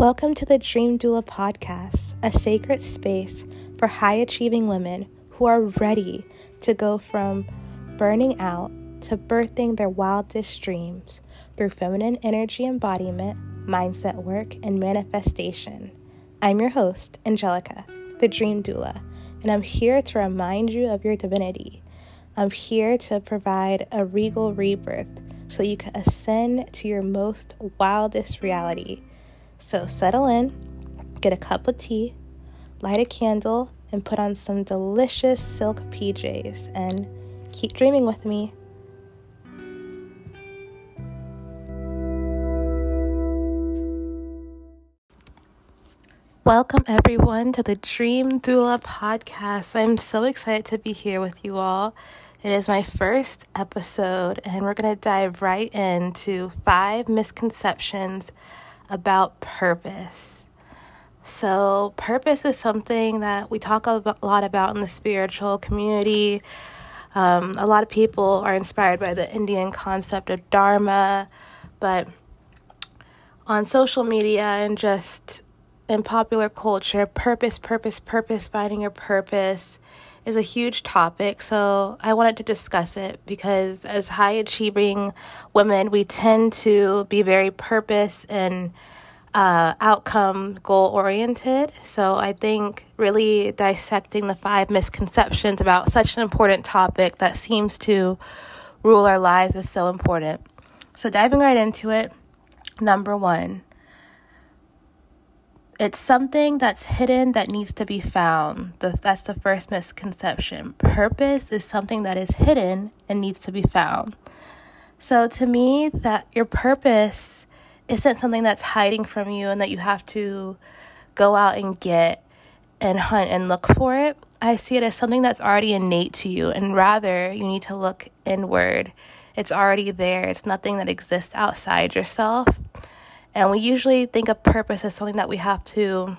Welcome to the Dream Doula podcast, a sacred space for high achieving women who are ready to go from burning out to birthing their wildest dreams through feminine energy embodiment, mindset work, and manifestation. I'm your host, Angelika, the Dream Doula, and I'm here to remind you of your divinity. I'm here to provide a regal rebirth so you can ascend to your most wildest reality so settle in, get a cup of tea, light a candle, and put on some delicious silk PJs and keep dreaming with me. Welcome, everyone, to the Dream Doula podcast. I'm so excited to be here with you all. It is my first episode, and we're going to dive right into five misconceptions about purpose. So, purpose is something that we talk a lot about in the spiritual community. Um, a lot of people are inspired by the Indian concept of Dharma, but on social media and just in popular culture, purpose, purpose, purpose, finding your purpose is a huge topic. So I wanted to discuss it because as high achieving women, we tend to be very purpose and uh, outcome goal oriented. So I think really dissecting the five misconceptions about such an important topic that seems to rule our lives is so important. So diving right into it, number one, it's something that's hidden that needs to be found. The, that's the first misconception. Purpose is something that is hidden and needs to be found. So to me, that your purpose isn't something that's hiding from you and that you have to go out and get and hunt and look for it. I see it as something that's already innate to you, and rather, you need to look inward. It's already there, it's nothing that exists outside yourself. And we usually think of purpose as something that we have to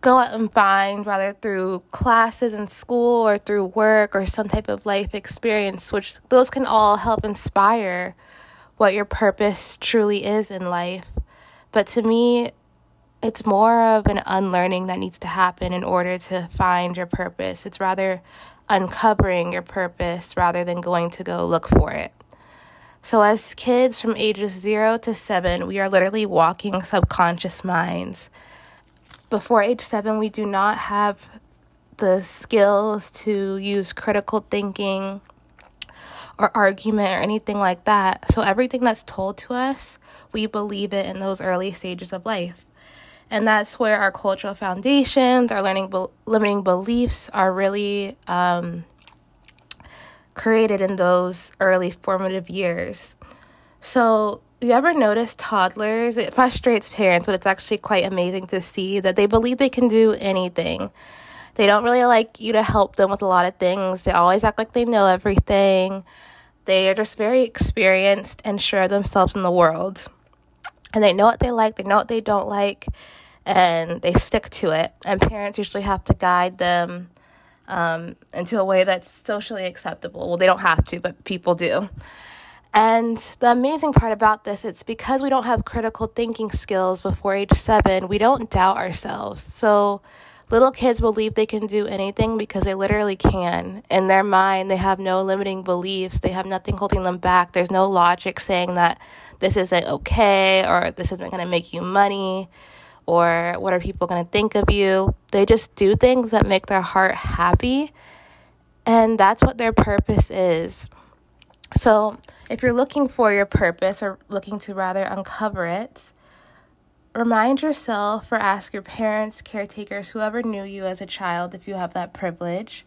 go out and find, rather through classes in school or through work or some type of life experience, which those can all help inspire what your purpose truly is in life. But to me, it's more of an unlearning that needs to happen in order to find your purpose. It's rather uncovering your purpose rather than going to go look for it. So, as kids from ages zero to seven, we are literally walking subconscious minds. Before age seven, we do not have the skills to use critical thinking or argument or anything like that. So, everything that's told to us, we believe it in those early stages of life. And that's where our cultural foundations, our learning, be- limiting beliefs are really um, created in those early formative years. So, you ever notice toddlers? It frustrates parents, but it's actually quite amazing to see that they believe they can do anything. They don't really like you to help them with a lot of things. They always act like they know everything. They are just very experienced and sure of themselves in the world. And they know what they like, they know what they don't like, and they stick to it. And parents usually have to guide them um, into a way that's socially acceptable. Well, they don't have to, but people do. And the amazing part about this, it's because we don't have critical thinking skills before age seven, we don't doubt ourselves. So little kids believe they can do anything because they literally can. In their mind, they have no limiting beliefs, they have nothing holding them back. There's no logic saying that this isn't okay or this isn't going to make you money or what are people going to think of you. They just do things that make their heart happy, and that's what their purpose is. So, if you're looking for your purpose or looking to rather uncover it, remind yourself or ask your parents, caretakers, whoever knew you as a child, if you have that privilege,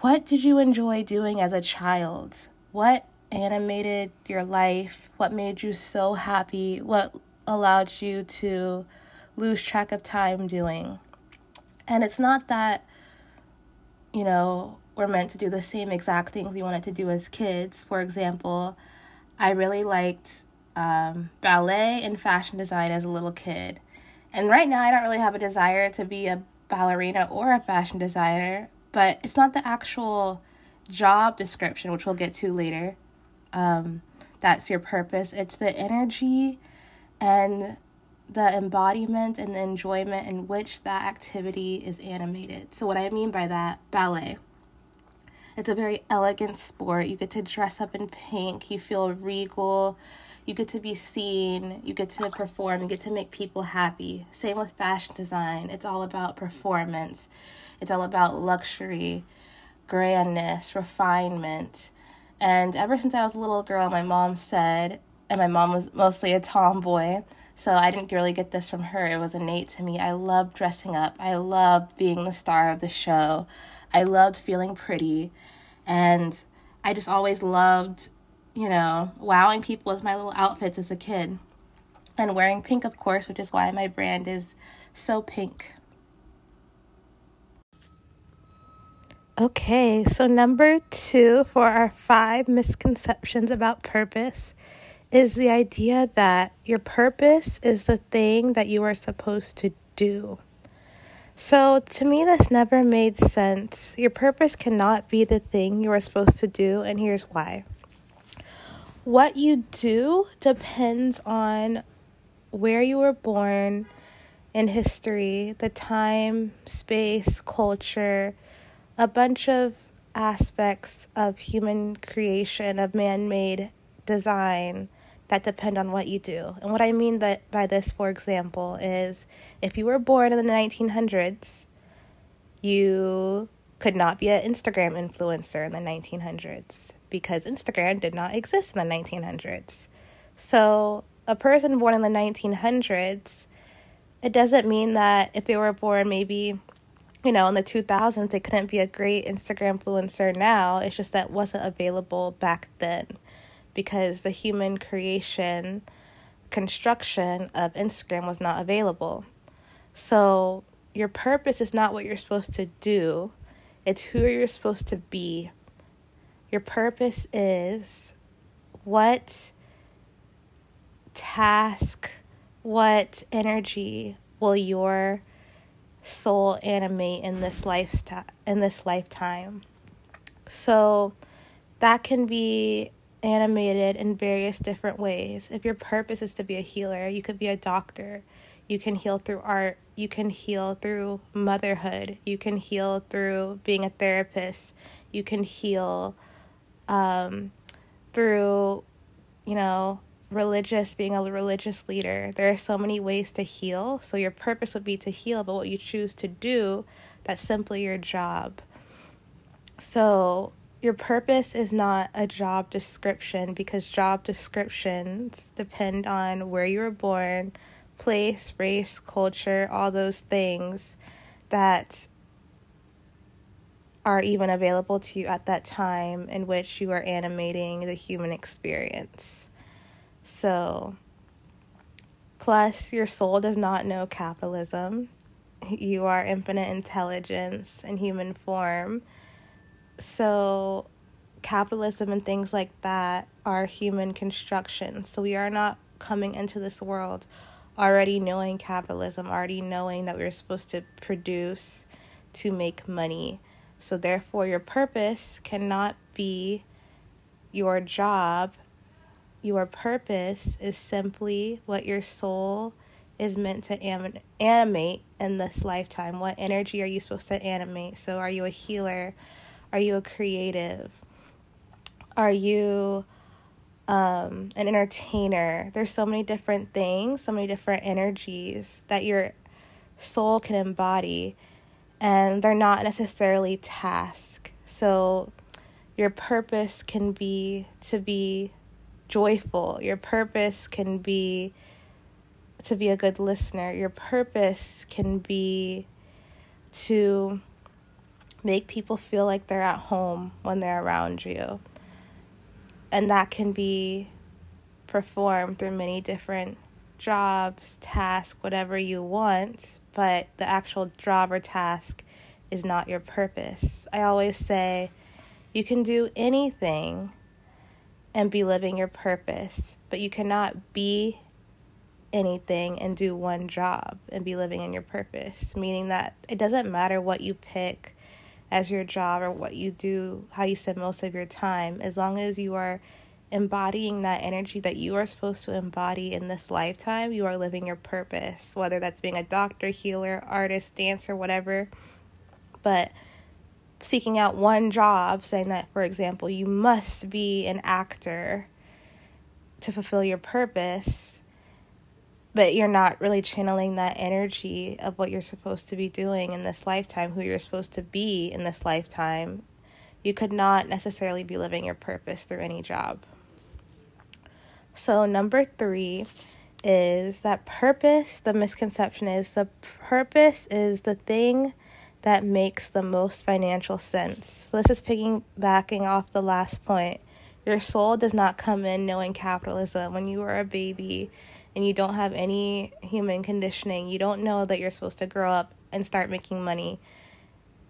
what did you enjoy doing as a child? What animated your life? What made you so happy? What allowed you to lose track of time doing. And it's not that, you know, we're meant to do the same exact things we wanted to do as kids. For example, I really liked um, ballet and fashion design as a little kid. And right now, I don't really have a desire to be a ballerina or a fashion designer, but it's not the actual job description, which we'll get to later. Um, that's your purpose. It's the energy and the embodiment and the enjoyment in which that activity is animated. So, what I mean by that, ballet. It's a very elegant sport. You get to dress up in pink, you feel regal, you get to be seen, you get to perform, you get to make people happy. Same with fashion design. It's all about performance, it's all about luxury, grandness, refinement. And ever since I was a little girl, my mom said, and my mom was mostly a tomboy, so I didn't really get this from her. It was innate to me. I loved dressing up. I loved being the star of the show. I loved feeling pretty. And I just always loved, you know, wowing people with my little outfits as a kid. And wearing pink, of course, which is why my brand is so pink. Okay, so number two for our five misconceptions about purpose is the idea that your purpose is the thing that you are supposed to do. So, to me, this never made sense. Your purpose cannot be the thing you are supposed to do, and here's why. What you do depends on where you were born in history, the time, space, culture, a bunch of aspects of human creation, of man made design that depend on what you do. And what I mean that by this, for example, is if you were born in the 1900s, you could not be an Instagram influencer in the 1900s because Instagram did not exist in the 1900s. So, a person born in the 1900s, it doesn't mean that if they were born maybe, you know, in the 2000s, they couldn't be a great Instagram influencer now. It's just that wasn't available back then because the human creation construction of Instagram was not available. So, your purpose is not what you're supposed to do, it's who you're supposed to be. Your purpose is what task, what energy will your soul animate in this lifestyle in this lifetime. So that can be animated in various different ways. If your purpose is to be a healer, you could be a doctor. You can heal through art. You can heal through motherhood. You can heal through being a therapist. You can heal um, through, you know, religious, being a religious leader. There are so many ways to heal. So your purpose would be to heal, but what you choose to do, that's simply your job. So your purpose is not a job description because job descriptions depend on where you were born, place, race, culture, all those things that are even available to you at that time in which you are animating the human experience. So, plus, your soul does not know capitalism. You are infinite intelligence in human form so, capitalism and things like that are human construction. So, we are not coming into this world already knowing capitalism, already knowing that we're supposed to produce to make money. So, therefore, your purpose cannot be your job. Your purpose is simply what your soul is meant to anim- animate in this lifetime. What energy are you supposed to animate? So, are you a healer? Are you a creative? Are you um, an entertainer? There's so many different things, so many different energies that your soul can embody, and they're not necessarily tasks. So, your purpose can be to be joyful. Your purpose can be to be a good listener. Your purpose can be to make people feel like they're at home when they're around you. And that can be performed through many different jobs, tasks, whatever you want, but the actual job or task is not your purpose. I always say you can do anything and be living your purpose, but you cannot be anything and do one job and be living in your purpose, meaning that it doesn't matter what you pick as your job or what you do, how you spend most of your time, as long as you are embodying that energy that you are supposed to embody in this lifetime, you are living your purpose, whether that's being a doctor, healer, artist, dancer, whatever. But seeking out one job, saying that, for example, you must be an actor to fulfill your purpose, but you're not really channeling that energy of what you're supposed to be doing in this lifetime, who you're supposed to be in this lifetime, you could not necessarily be living your purpose through any job. So, number three is that purpose, the misconception is the purpose is the thing that makes the most financial sense. So this is piggybacking off the last point. Your soul does not come in knowing capitalism. When you were a baby and you don't have any human conditioning, you don't know that you're supposed to grow up and start making money.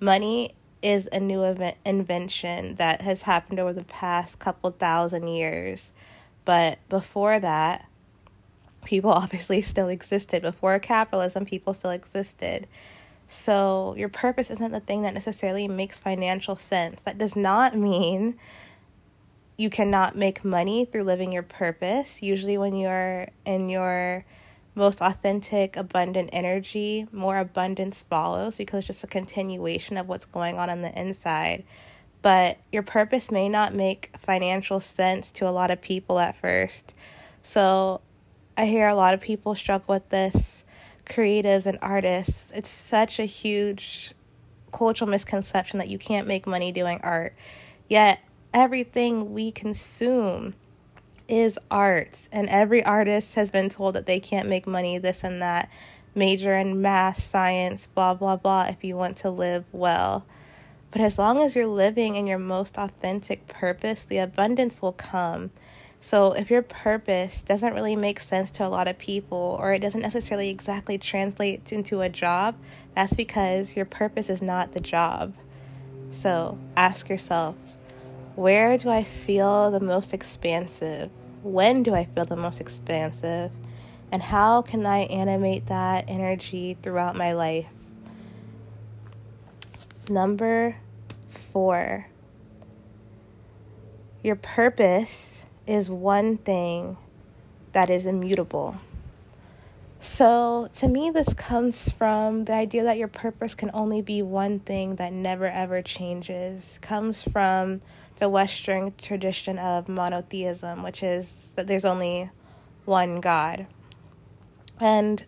Money is a new event, invention that has happened over the past couple thousand years. But before that, people obviously still existed. Before capitalism, people still existed. So, your purpose isn't the thing that necessarily makes financial sense. That does not mean you cannot make money through living your purpose. Usually, when you're in your most authentic, abundant energy, more abundance follows because it's just a continuation of what's going on on the inside. But your purpose may not make financial sense to a lot of people at first. So, I hear a lot of people struggle with this creatives and artists, it's such a huge cultural misconception that you can't make money doing art. Yet, everything we consume is art, and every artist has been told that they can't make money, this and that. Major in math, science, blah, blah, blah, if you want to live well. But as long as you're living in your most authentic purpose, the abundance will come. So, if your purpose doesn't really make sense to a lot of people, or it doesn't necessarily exactly translate into a job, that's because your purpose is not the job. So, ask yourself where do I feel the most expansive? When do I feel the most expansive? And how can I animate that energy throughout my life? Number four, your purpose is one thing that is immutable. So, to me, this comes from the idea that your purpose can only be one thing that never ever changes. Comes from the Western tradition of monotheism, which is that there's only one God. And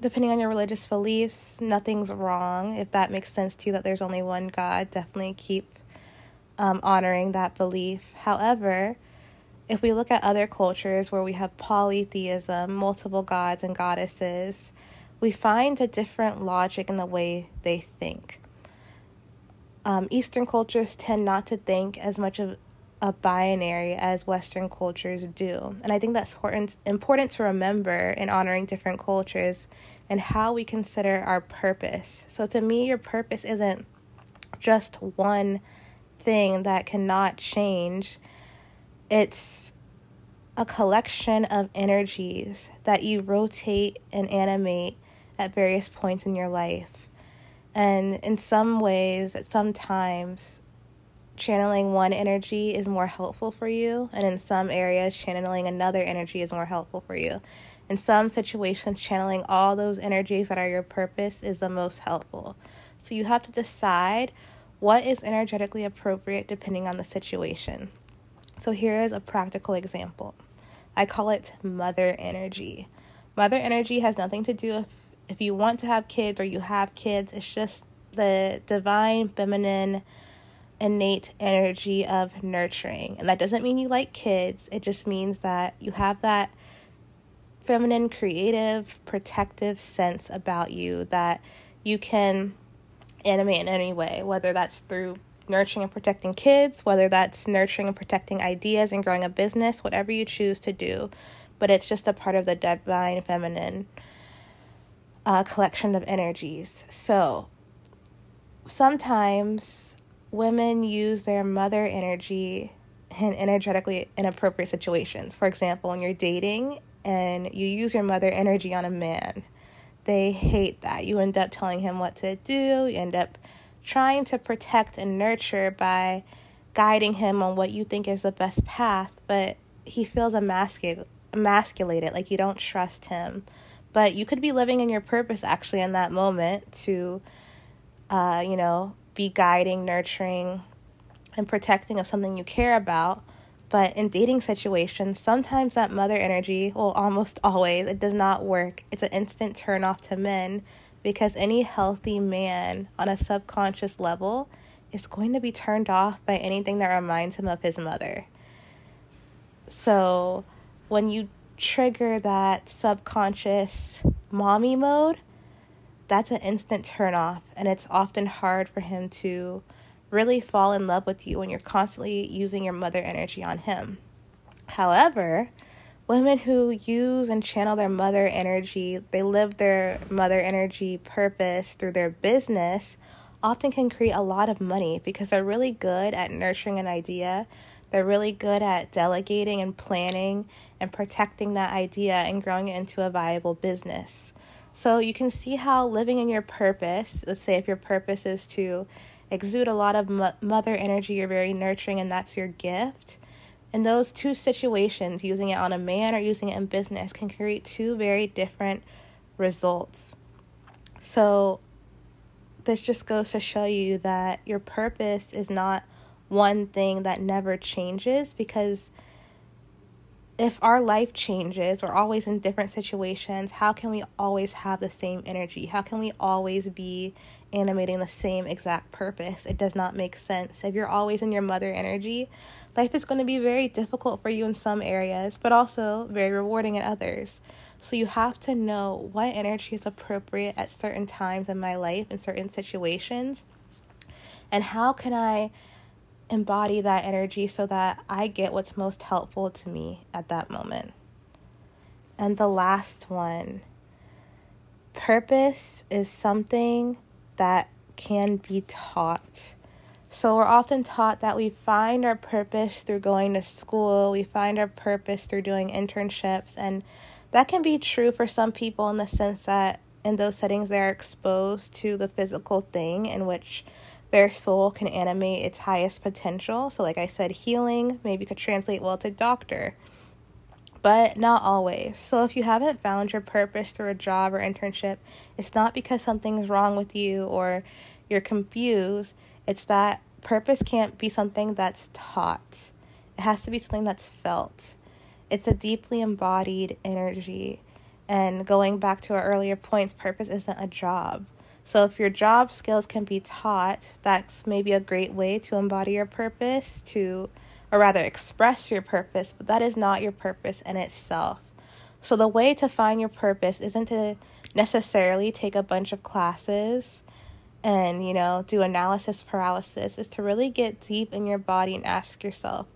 depending on your religious beliefs, nothing's wrong. If that makes sense to you that there's only one God, definitely keep um, honoring that belief. However, if we look at other cultures where we have polytheism, multiple gods and goddesses, we find a different logic in the way they think. Um, Eastern cultures tend not to think as much of a binary as Western cultures do. And I think that's important, important to remember in honoring different cultures and how we consider our purpose. So, to me, your purpose isn't just one thing that cannot change it's a collection of energies that you rotate and animate at various points in your life. And in some ways, at some times, channeling one energy is more helpful for you, and in some areas, channeling another energy is more helpful for you. In some situations, channeling all those energies that are your purpose is the most helpful. So you have to decide what is energetically appropriate depending on the situation. So here is a practical example. I call it mother energy. Mother energy has nothing to do with if you want to have kids or you have kids. It's just the divine feminine innate energy of nurturing. And that doesn't mean you like kids. It just means that you have that feminine creative protective sense about you that you can animate in any way, whether that's through nurturing and protecting kids, whether that's nurturing and protecting ideas and growing a business, whatever you choose to do. But it's just a part of the divine feminine uh, collection of energies. So sometimes women use their mother energy in energetically inappropriate situations. For example, when you're dating and you use your mother energy on a man, they hate that. You end up telling him what to do, you end up trying to protect and nurture by guiding him on what you think is the best path, but he feels emasculated, emasculated, like you don't trust him. But you could be living in your purpose actually in that moment to, uh, you know, be guiding, nurturing, and protecting of something you care about. But in dating situations, sometimes that mother energy, well, almost always, it does not work. It's an instant turn off to men because any healthy man on a subconscious level is going to be turned off by anything that reminds him of his mother. So when you trigger that subconscious mommy mode, that's an instant turn off. And it's often hard for him to really fall in love with you when you're constantly using your mother energy on him. However, women who use and channel their mother energy, they live their mother energy purpose through their business, often can create a lot of money because they're really good at nurturing an idea. They're really good at delegating and planning and protecting that idea and growing it into a viable business. So you can see how living in your purpose, let's say if your purpose is to exude a lot of mother energy, you're very nurturing, and that's your gift. And those two situations, using it on a man or using it in business, can create two very different results. So, this just goes to show you that your purpose is not one thing that never changes because if our life changes, we're always in different situations, how can we always have the same energy? How can we always be animating the same exact purpose? It does not make sense. If you're always in your mother energy, life is going to be very difficult for you in some areas, but also very rewarding in others. So you have to know what energy is appropriate at certain times in my life in certain situations. And how can I embody that energy so that I get what's most helpful to me at that moment. And the last one purpose is something that can be taught. So, we're often taught that we find our purpose through going to school, we find our purpose through doing internships, and that can be true for some people in the sense that in those settings they're exposed to the physical thing in which their soul can animate its highest potential. So, like I said, healing maybe could translate well to doctor, but not always. So, if you haven't found your purpose through a job or internship, it's not because something's wrong with you or you're confused. It's that purpose can't be something that's taught, it has to be something that's felt. It's a deeply embodied energy. And going back to our earlier points, purpose isn't a job. So, if your job skills can be taught, that's maybe a great way to embody your purpose, to, or rather, express your purpose, but that is not your purpose in itself. So, the way to find your purpose isn't to necessarily take a bunch of classes and, you know, do analysis paralysis, is to really get deep in your body and ask yourself,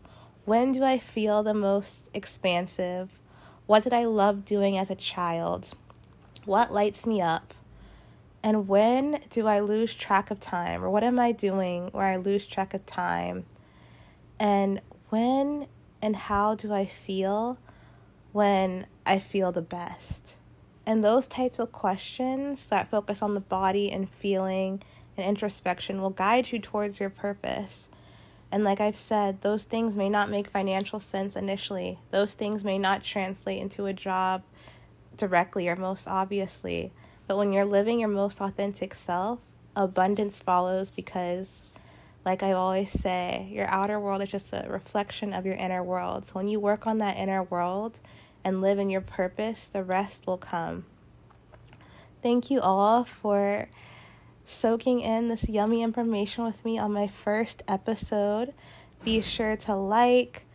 when do I feel the most expansive? What did I love doing as a child? What lights me up? And when do I lose track of time? Or what am I doing where I lose track of time? And when and how do I feel when I feel the best? And those types of questions that focus on the body and feeling and introspection will guide you towards your purpose. And like I've said, those things may not make financial sense initially. Those things may not translate into a job directly or most obviously. But when you're living your most authentic self, abundance follows because, like I always say, your outer world is just a reflection of your inner world. So when you work on that inner world and live in your purpose, the rest will come. Thank you all for soaking in this yummy information with me on my first episode. Be sure to like,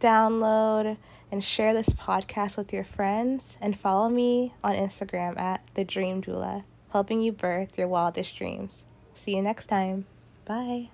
download, and share this podcast with your friends and follow me on Instagram at the Dream Doula, helping you birth your wildest dreams. See you next time. Bye.